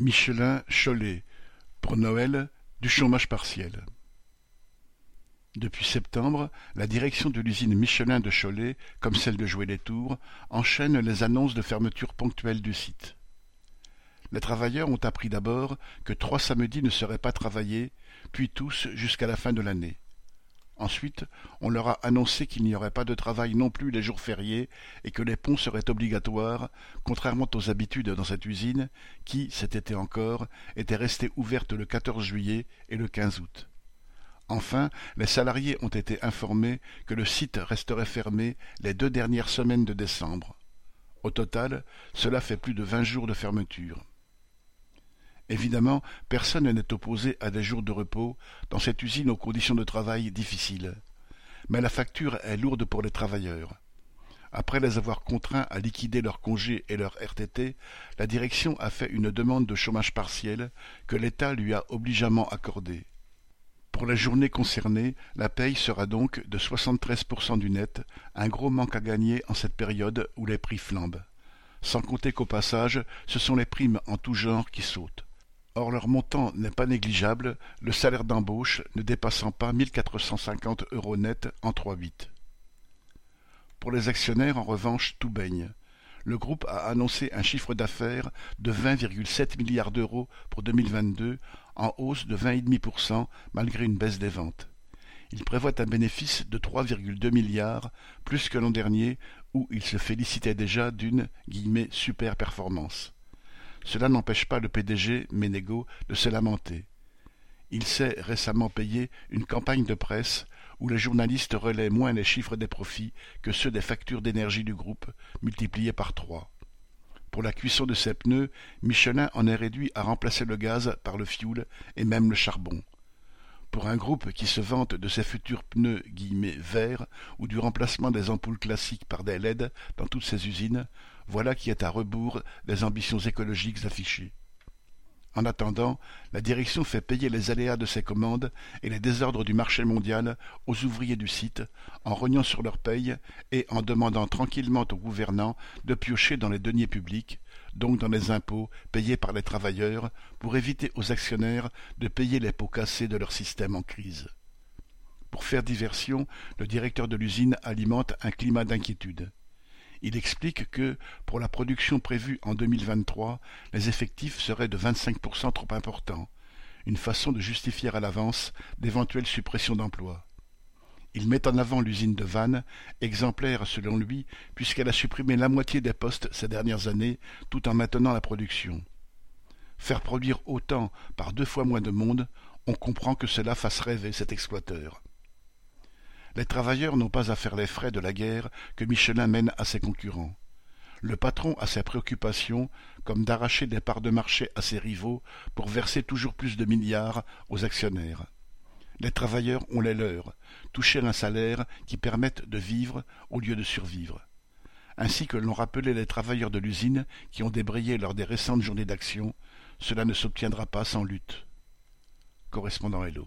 Michelin Cholet, pour Noël, du chômage partiel. Depuis septembre, la direction de l'usine Michelin de Cholet, comme celle de Joué-les-Tours, enchaîne les annonces de fermeture ponctuelle du site. Les travailleurs ont appris d'abord que trois samedis ne seraient pas travaillés, puis tous jusqu'à la fin de l'année. Ensuite, on leur a annoncé qu'il n'y aurait pas de travail non plus les jours fériés et que les ponts seraient obligatoires, contrairement aux habitudes dans cette usine qui, cet été encore, était restée ouverte le 14 juillet et le 15 août. Enfin, les salariés ont été informés que le site resterait fermé les deux dernières semaines de décembre. Au total, cela fait plus de vingt jours de fermeture. Évidemment, personne n'est opposé à des jours de repos dans cette usine aux conditions de travail difficiles. Mais la facture est lourde pour les travailleurs. Après les avoir contraints à liquider leurs congés et leurs RTT, la direction a fait une demande de chômage partiel que l'État lui a obligeamment accordée. Pour les journées concernées, la paye sera donc de 73% du net, un gros manque à gagner en cette période où les prix flambent. Sans compter qu'au passage, ce sont les primes en tout genre qui sautent. Or leur montant n'est pas négligeable, le salaire d'embauche ne dépassant pas 1450 euros net en trois huit. Pour les actionnaires, en revanche, tout baigne. Le groupe a annoncé un chiffre d'affaires de 20,7 milliards d'euros pour 2022, en hausse de 20,5% malgré une baisse des ventes. Il prévoit un bénéfice de 3,2 milliards, plus que l'an dernier, où il se félicitait déjà d'une « super performance ». Cela n'empêche pas le PDG, Ménégo, de se lamenter. Il s'est récemment payé une campagne de presse où les journalistes relaient moins les chiffres des profits que ceux des factures d'énergie du groupe, multipliés par trois. Pour la cuisson de ses pneus, Michelin en est réduit à remplacer le gaz par le fioul et même le charbon. Pour un groupe qui se vante de ses futurs pneus verts ou du remplacement des ampoules classiques par des LED dans toutes ses usines, voilà qui est à rebours des ambitions écologiques affichées. En attendant, la direction fait payer les aléas de ses commandes et les désordres du marché mondial aux ouvriers du site, en rognant sur leur paye et en demandant tranquillement aux gouvernants de piocher dans les deniers publics, donc dans les impôts payés par les travailleurs, pour éviter aux actionnaires de payer les pots cassés de leur système en crise. Pour faire diversion, le directeur de l'usine alimente un climat d'inquiétude. Il explique que, pour la production prévue en 2023, les effectifs seraient de 25% trop importants, une façon de justifier à l'avance d'éventuelles suppressions d'emplois. Il met en avant l'usine de Vannes, exemplaire selon lui, puisqu'elle a supprimé la moitié des postes ces dernières années, tout en maintenant la production. Faire produire autant par deux fois moins de monde, on comprend que cela fasse rêver cet exploiteur. Les travailleurs n'ont pas à faire les frais de la guerre que Michelin mène à ses concurrents. Le patron a ses préoccupations, comme d'arracher des parts de marché à ses rivaux pour verser toujours plus de milliards aux actionnaires. Les travailleurs ont les leurs, toucher un salaire qui permette de vivre au lieu de survivre. Ainsi que l'ont rappelé les travailleurs de l'usine qui ont débrayé lors des récentes journées d'action, cela ne s'obtiendra pas sans lutte. Correspondant Hello.